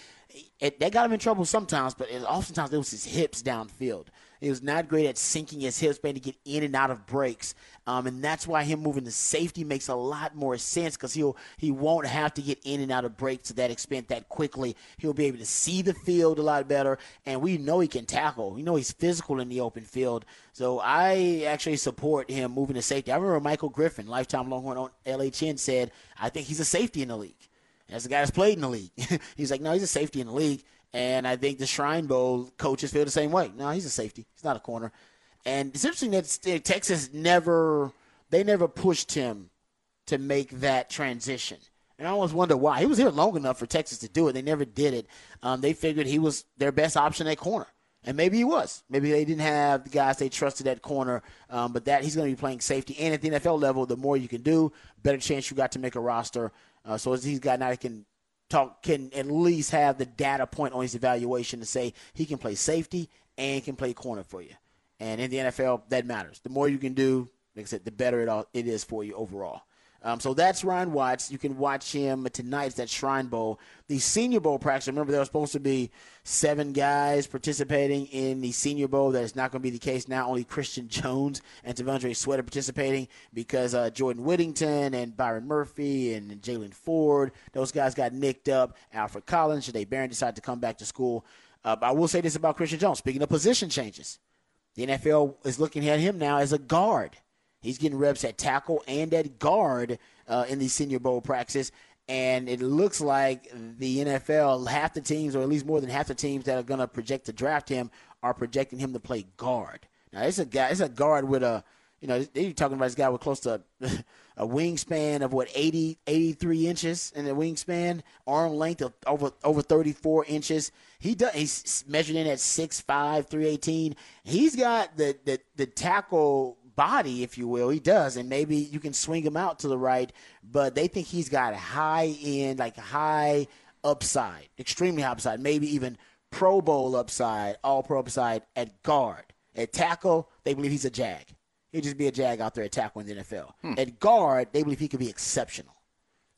Speaker 4: It, that got him in trouble sometimes, but it, oftentimes it was his hips downfield. He was not great at sinking his hips, being to get in and out of breaks, um, and that's why him moving to safety makes a lot more sense because he'll he won't have to get in and out of breaks to that extent that quickly. He'll be able to see the field a lot better, and we know he can tackle. We know he's physical in the open field. So I actually support him moving to safety. I remember Michael Griffin, lifetime Longhorn on LHN, said I think he's a safety in the league. That's the guy that's played in the league. *laughs* he's like, no, he's a safety in the league. And I think the Shrine Bowl coaches feel the same way. No, he's a safety. He's not a corner. And it's interesting that Texas never they never pushed him to make that transition. And I always wonder why. He was here long enough for Texas to do it. They never did it. Um, they figured he was their best option at corner. And maybe he was. Maybe they didn't have the guys they trusted at corner. Um, but that he's going to be playing safety. And at the NFL level, the more you can do, better chance you got to make a roster. Uh, so he's got now he can talk can at least have the data point on his evaluation to say he can play safety and can play corner for you. And in the NFL, that matters. The more you can do, like I said, the better it all it is for you overall. Um, so that's Ryan Watts. You can watch him tonight. That Shrine Bowl. The Senior Bowl practice. Remember, there were supposed to be seven guys participating in the Senior Bowl. That is not going to be the case now. Only Christian Jones and T'Vondre Sweat are participating because uh, Jordan Whittington and Byron Murphy and Jaylan Ford, those guys got nicked up. Alfred Collins, Jahdae Barron decided to come back to school. Uh, I will say this about Christian Jones. Speaking of position changes, the NFL is looking at him now as a guard. He's getting reps at tackle and at guard uh, in the Senior Bowl practice. And it looks like the NFL, half the teams, or at least more than half the teams that are going to project to draft him, are projecting him to play guard. Now, it's a guy, it's a guard with a, you know, they're talking about this guy with close to *laughs* a wingspan of what 80, 83 inches in the wingspan, arm length of over over 34 inches. He does. He's measured in at 6'5", 318. He's got the the, the tackle body, if you will. He does, and maybe you can swing him out to the right, but they think he's got high end, like high upside, extremely high upside, maybe even Pro Bowl upside, all pro upside at guard. At tackle, they believe he's a jag. He'd just be a jag out there at tackle in the NFL. Hmm. At guard, they believe he could be exceptional.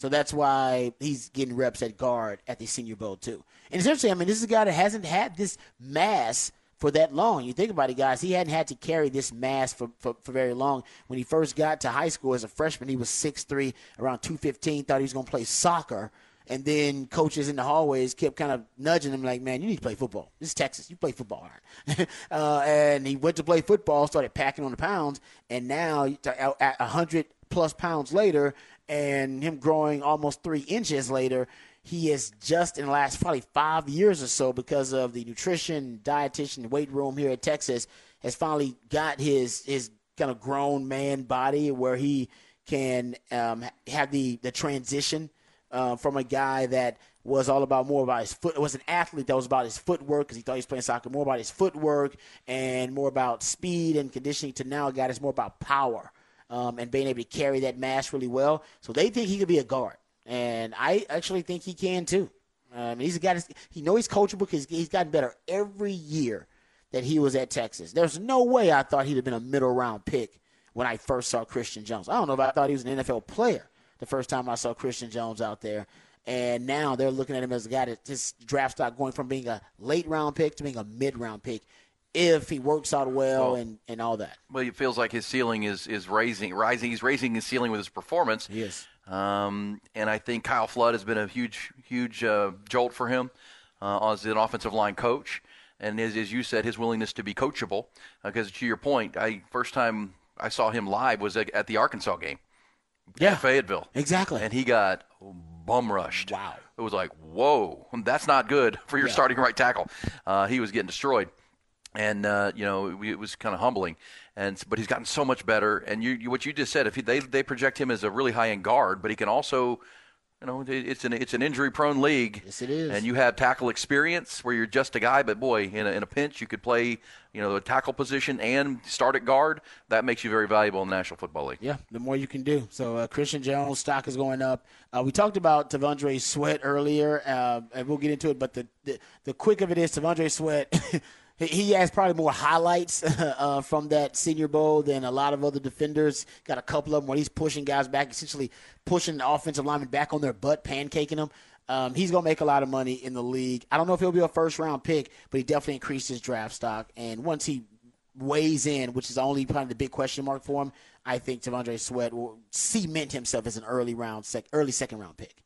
Speaker 4: So that's why he's getting reps at guard at the Senior Bowl too. And essentially, I mean, this is a guy that hasn't had this mass for that long. You think about it, guys. He hadn't had to carry this mass for, for, for very long. When he first got to high school as a freshman, he was 6'3", around 215, thought he was going to play soccer. And then coaches in the hallways kept kind of nudging him, like, man, you need to play football. This is Texas. You play football *laughs* uh, and he went to play football, started packing on the pounds, and now at 100 plus pounds later, and him growing almost three inches later, he is just in the last probably five years or so because of the nutrition, dietitian, weight room here at Texas has finally got his his kind of grown man body where he can um, have the the transition uh, from a guy that was all about more about his foot It was an athlete that was about his footwork because he thought he was playing soccer more about his footwork and more about speed and conditioning to now a guy that's more about power um, and being able to carry that mass really well so they think he could be a guard and I actually think he can too. Um, he's. That's, he know he's coachable because he's gotten better every year that he was at Texas. There's no way I thought he'd have been a middle round pick when I first saw Christian Jones. I don't know if I thought he was an NFL player the first time I saw Christian Jones out there. And now they're looking at him as a guy that his draft stock going from being a late round pick to being a mid round pick if he works out well,
Speaker 3: Well-
Speaker 4: and, and all that.
Speaker 3: Well, it feels like his ceiling is is raising, rising. He's raising his ceiling with his performance.
Speaker 4: Yes.
Speaker 3: Um, and I think Kyle Flood has been a huge, huge uh, jolt for him uh, as an offensive line coach. And as, as you said, his willingness to be coachable. Because to your point, I first time I saw him live was at, at the Arkansas game.
Speaker 4: Yeah.
Speaker 3: Fayetteville.
Speaker 4: Exactly.
Speaker 3: And he got bum rushed. Wow. It was like, whoa, that's not good for your
Speaker 4: Yeah.
Speaker 3: starting right tackle. Uh, he was getting destroyed. And, uh, you know, it, it was kind of humbling. And But he's gotten so much better. And you, you what you just said, if he, they, they project him as a really high end guard, but he can also. You know, it's an it's an injury prone league.
Speaker 4: Yes, it is.
Speaker 3: And you have tackle experience where you're just a guy, but boy, in a, in a pinch, you could play, you know, the tackle position and start at guard. That makes you very valuable in the National Football League.
Speaker 4: Yeah, the more you can do. So uh, Christian Jones stock is going up. Uh, we talked about T'Vondre Sweat earlier, uh, and we'll get into it. But the, the the quick of it is T'Vondre Sweat. *laughs* he- has probably more highlights *laughs* uh, from that Senior Bowl than a lot of other defenders. Got a couple of them where he's pushing guys back, essentially pushing the offensive linemen back on their butt, pancaking them. Um, he's going to make a lot of money in the league. I don't know if he'll be a first round pick, but he definitely increased his draft stock. And once he weighs in, which is only probably the big question mark for him, I think T'Vondre Sweat will cement himself as an early round, sec- early second round pick,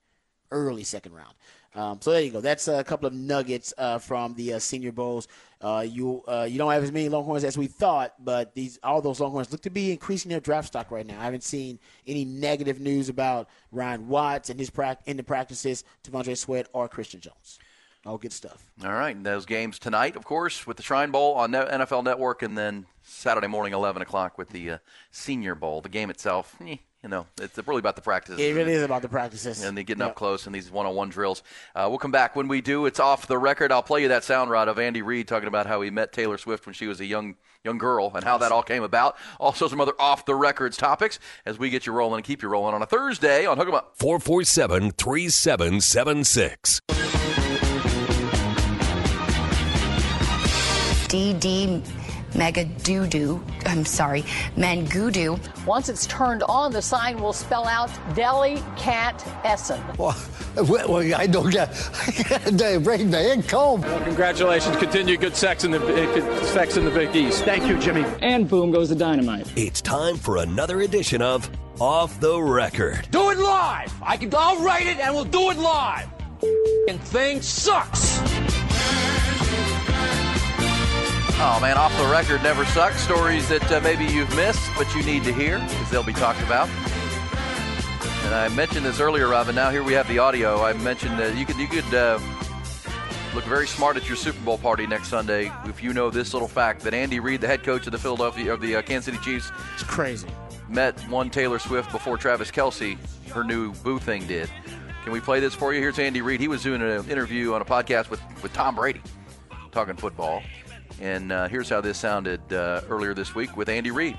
Speaker 4: early second round. Um, so there you go. That's a couple of nuggets uh, from the uh, Senior Bowls. Uh, you uh, you don't have as many Longhorns as we thought, but these all those Longhorns look to be increasing their draft stock right now. I haven't seen any negative news about Ryan Watts and his prac- in the practices, T'Vondre Sweat or Christian Jones. All good stuff.
Speaker 3: All right, and those games tonight, of course, with the Shrine Bowl on NFL Network, and then Saturday morning, 11 o'clock, with the uh, Senior Bowl. The game itself, eh, you know, it's really about the practices.
Speaker 4: It really is about the practices.
Speaker 3: and they getting
Speaker 4: Yeah.
Speaker 3: up close in these one-on-one drills. Uh, we'll come back when we do. It's off the record. I'll play you that sound rod of Andy Reid talking about how he met Taylor Swift when she was a young young girl and how that all came about. Also, some other off the records topics as we get you rolling and keep you rolling on a Thursday on Hook 'Em Up.
Speaker 2: 447 3776.
Speaker 10: DD Mega Doo Doo. I'm sorry, Mangudu.
Speaker 11: Once it's turned on, the sign will spell out Deli Cat Essen.
Speaker 12: Well, well, I don't get. They break the head comb.
Speaker 13: Congratulations. Continue good sex in the eh, good sex in the Big East.
Speaker 14: Thank you, Jimmy. And boom goes the dynamite.
Speaker 2: It's time for another edition of Off the Record.
Speaker 14: Do it live. I can. I'll write it, and we'll do it live. And thing sucks.
Speaker 3: Oh man, off the record never sucks. Stories that uh, maybe you've missed, but you need to hear because they'll be talked about. And I mentioned this earlier, Robin. Now here we have the audio. I mentioned that you could you could uh, look very smart at your Super Bowl party next Sunday if you know this little fact that Andy Reid, the head coach of the Philadelphia of the uh, Kansas City Chiefs,
Speaker 4: it's crazy.
Speaker 3: Met one Taylor Swift before Travis Kelce, her new boo thing did. Can we play this for you? Here's Andy Reid. He was doing an interview on a podcast with, with Tom Brady, talking football. And uh, here's how this sounded uh, earlier this week with Andy Reid.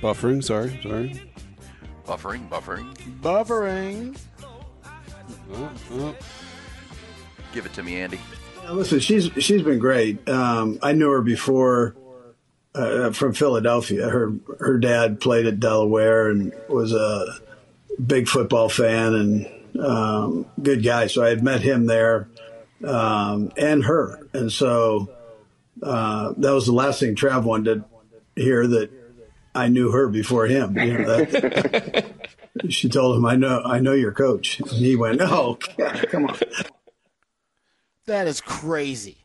Speaker 5: Buffering, sorry, sorry.
Speaker 3: Buffering, buffering.
Speaker 4: Buffering.
Speaker 5: Oh, oh.
Speaker 3: Give it to me, Andy.
Speaker 15: Now, Listen, she's she's been great. Um, I knew her before uh, from Philadelphia. Her her dad played at Delaware and was a big football fan and um, good guy. So I had met him there um, and her, and so uh, that was the last thing Trav wanted to hear that I knew her before him. You know, that, *laughs* she told him, "I know, I know your coach," and he went, "Oh, God, come on."
Speaker 4: That is crazy.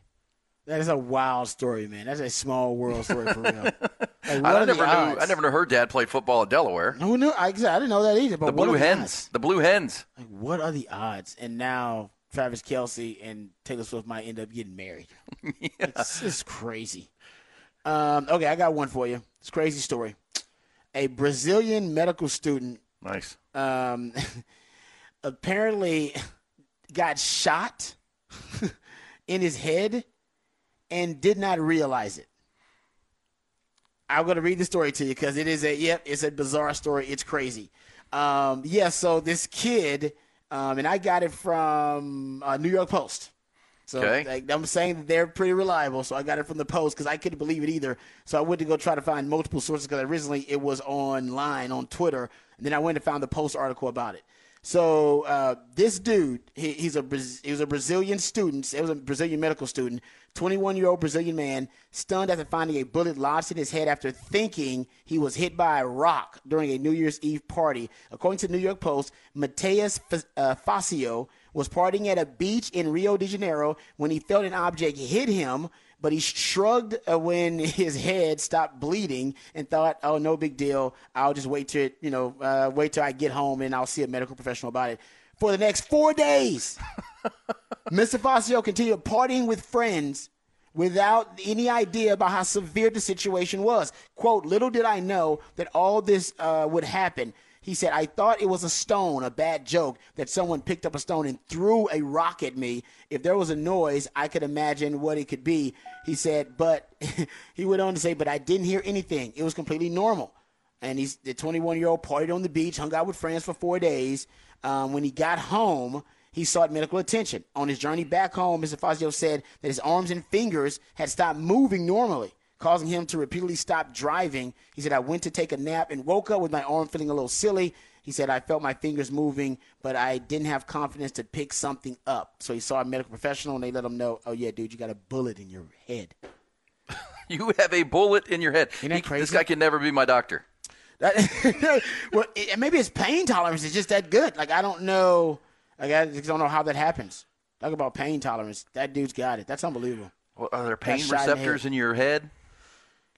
Speaker 4: That is a wild story, man. That's a small world story for real. *laughs* Like,
Speaker 3: I never knew.
Speaker 4: odds?
Speaker 3: I never knew her dad played football at Delaware.
Speaker 4: Who knew? I, I didn't know that either. But
Speaker 3: The Blue
Speaker 4: are
Speaker 3: Hens.
Speaker 4: odds?
Speaker 3: The Blue Hens.
Speaker 4: Like, what are the odds? And now Travis Kelce and Taylor Swift might end up getting married. *laughs* It's, it's crazy. Um, okay, I got one for you. It's a crazy story. A Brazilian medical student
Speaker 3: Nice.
Speaker 4: um, *laughs* apparently got shot *laughs* in his head and did not realize it. I'm going to read the story to you because it is a yep, it's a bizarre story. It's crazy. Um, yeah, so this kid, um, and I got it from uh, New York Post. So
Speaker 3: Okay.
Speaker 4: like, I'm saying that they're pretty reliable. So I got it from the Post because I couldn't believe it either. So I went to go try to find multiple sources because originally it was online on Twitter, and then I went and found the Post article about it. So uh, this dude, he, he's a he was a Brazilian student. It was a Brazilian medical student. 21 year old Brazilian man stunned after finding a bullet lodged in his head after thinking he was hit by a rock during a New Year's Eve party. According to the New York Post, Mateus F- uh, Facio was partying at a beach in Rio de Janeiro when he felt an object hit him but he shrugged when his head stopped bleeding and thought, "Oh, no big deal. I'll just wait till you know, uh, wait till I get home and I'll see a medical professional about it." For the next four days, *laughs* Mr. Facio continued partying with friends without any idea about how severe the situation was. "Quote: Little did I know that all this uh, would happen." He said, I thought it was a stone, a bad joke, that someone picked up a stone and threw a rock at me. If there was a noise, I could imagine what it could be. He said, but *laughs* he went on to say, but I didn't hear anything. It was completely normal. And he's the 21 year old partied on the beach, hung out with friends for four days. Um, when he got home, he sought medical attention. On his journey back home, Mr. Fazio said that his arms and fingers had stopped moving normally causing him to repeatedly stop driving. He said, I went to take a nap and woke up with my arm feeling a little silly. He said, I felt my fingers moving, but I didn't have confidence to pick something up. So he saw a medical professional and they let him know, oh, yeah, dude, you got a bullet in your head. *laughs*
Speaker 3: You have a bullet in your head.
Speaker 4: Isn't that
Speaker 3: He-
Speaker 4: crazy?
Speaker 3: This guy can never be my doctor.
Speaker 4: That, *laughs* well, it, maybe his pain tolerance is just that good. Like, I don't know. Like, I just don't know how that happens. Talk about pain tolerance. That dude's got it. That's unbelievable.
Speaker 3: Well, are there pain
Speaker 4: shot in
Speaker 3: receptors in your head?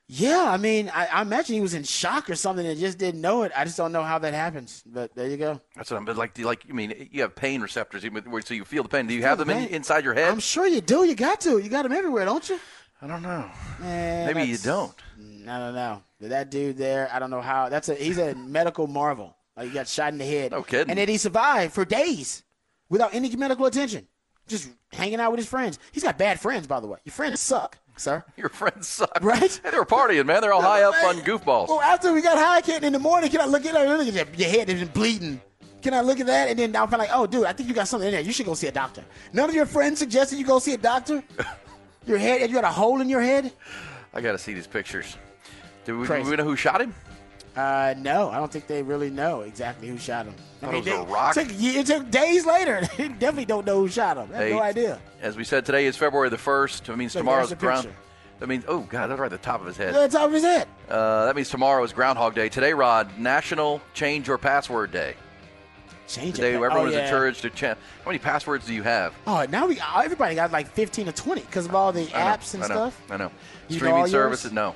Speaker 4: Yeah, I mean, I, I imagine he was in shock or something and just didn't know it. I just don't know how that happens. But there you go.
Speaker 3: That's what I'm. But like, do you mean, you have pain receptors, so you feel the pain. Do you have them in, inside your head?
Speaker 4: I'm sure you do. You got to. You got them everywhere, don't you?
Speaker 3: I don't know.
Speaker 4: Eh,
Speaker 3: Maybe you don't.
Speaker 4: I don't know. That dude there, I don't know how. That's a he's a *laughs* medical marvel. Like he got shot in the head.
Speaker 3: No kidding.
Speaker 4: And then he survived for days without any medical attention, just hanging out with his friends. He's got bad friends, by the way. Your friends suck, sir. *laughs*
Speaker 3: Your friends suck.
Speaker 4: Right?
Speaker 3: Hey, they were partying, man. They're all high up on goofballs.
Speaker 4: Well, after we got high, Ken, in the morning, can I look at it? Look at your, your head is bleeding. Can I look at that? And then I'll feel like, oh, dude, I think you got something in there. You should go see a doctor. None of your friends suggested you go see a doctor. *laughs* your head, you got a hole in your head.
Speaker 3: I got to see these pictures. Do we, do we know who shot him?
Speaker 4: Uh, no, I don't think they really know exactly who shot him. I
Speaker 3: Thought it was
Speaker 4: they-
Speaker 3: a rock.
Speaker 4: It took, it took days later. *laughs* they definitely don't know who shot him. They have no idea.
Speaker 3: As we said, today is February the 1st. That means
Speaker 4: Look,
Speaker 3: tomorrow's ground. That means, oh, God, that's right at the top of his head.
Speaker 4: The top of his head.
Speaker 3: Uh, that means tomorrow is Groundhog Day. Today, Rod, National Change Your Password Day.
Speaker 4: Change
Speaker 3: Today, everyone
Speaker 4: oh,
Speaker 3: is
Speaker 4: yeah.
Speaker 3: encouraged to change. How many passwords do you have?
Speaker 4: Oh, now we everybody got like 15 or 20 because of all the
Speaker 3: I know,
Speaker 4: apps and
Speaker 3: I know,
Speaker 4: stuff.
Speaker 3: I know. Streaming services, no.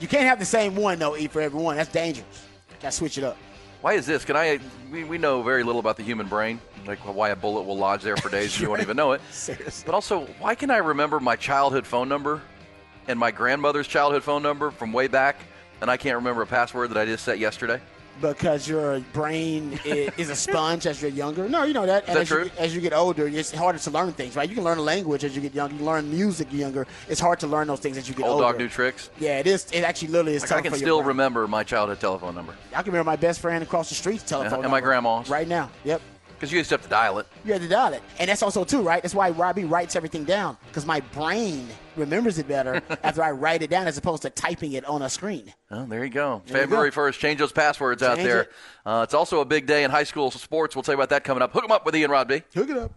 Speaker 4: You can't have the same one though, E for everyone. That's dangerous. Got to switch it up.
Speaker 3: Why is this? Can I? We, we know very little about the human brain, like why a bullet will lodge there for days and you won't even know it. *laughs*
Speaker 4: Seriously.
Speaker 3: But also, why can I remember my childhood phone number and my grandmother's childhood phone number from way back, and I can't remember a password that I just set yesterday?
Speaker 4: Because your brain is, is a sponge as you're younger. No, you know that.
Speaker 3: That
Speaker 4: as
Speaker 3: true?
Speaker 4: You, as you get older, it's harder to learn things, right? You can learn a language as you get younger. You learn music younger. It's hard to learn those things as you get
Speaker 3: Old
Speaker 4: older.
Speaker 3: dog, new tricks.
Speaker 4: Yeah, it is. It actually literally is
Speaker 3: Like, I can still remember my childhood telephone number
Speaker 4: I can remember my best friend across the street's telephone uh-huh.
Speaker 3: and, and my
Speaker 4: number
Speaker 3: grandma's
Speaker 4: right now. Yep.
Speaker 3: because you used to have to dial it.
Speaker 4: You had to dial it. And that's also, too, right? That's why Robbie writes everything down because my brain remembers it better *laughs* after I write it down as opposed to typing it on a screen.
Speaker 3: Oh, there you go.
Speaker 4: There you
Speaker 3: February
Speaker 4: go.
Speaker 3: 1st. Change those passwords out there.
Speaker 4: it.
Speaker 3: Uh, it's also a big day in high school sports. We'll tell you about that coming up. Hook them up with Ian Rodby.
Speaker 4: Hook it up.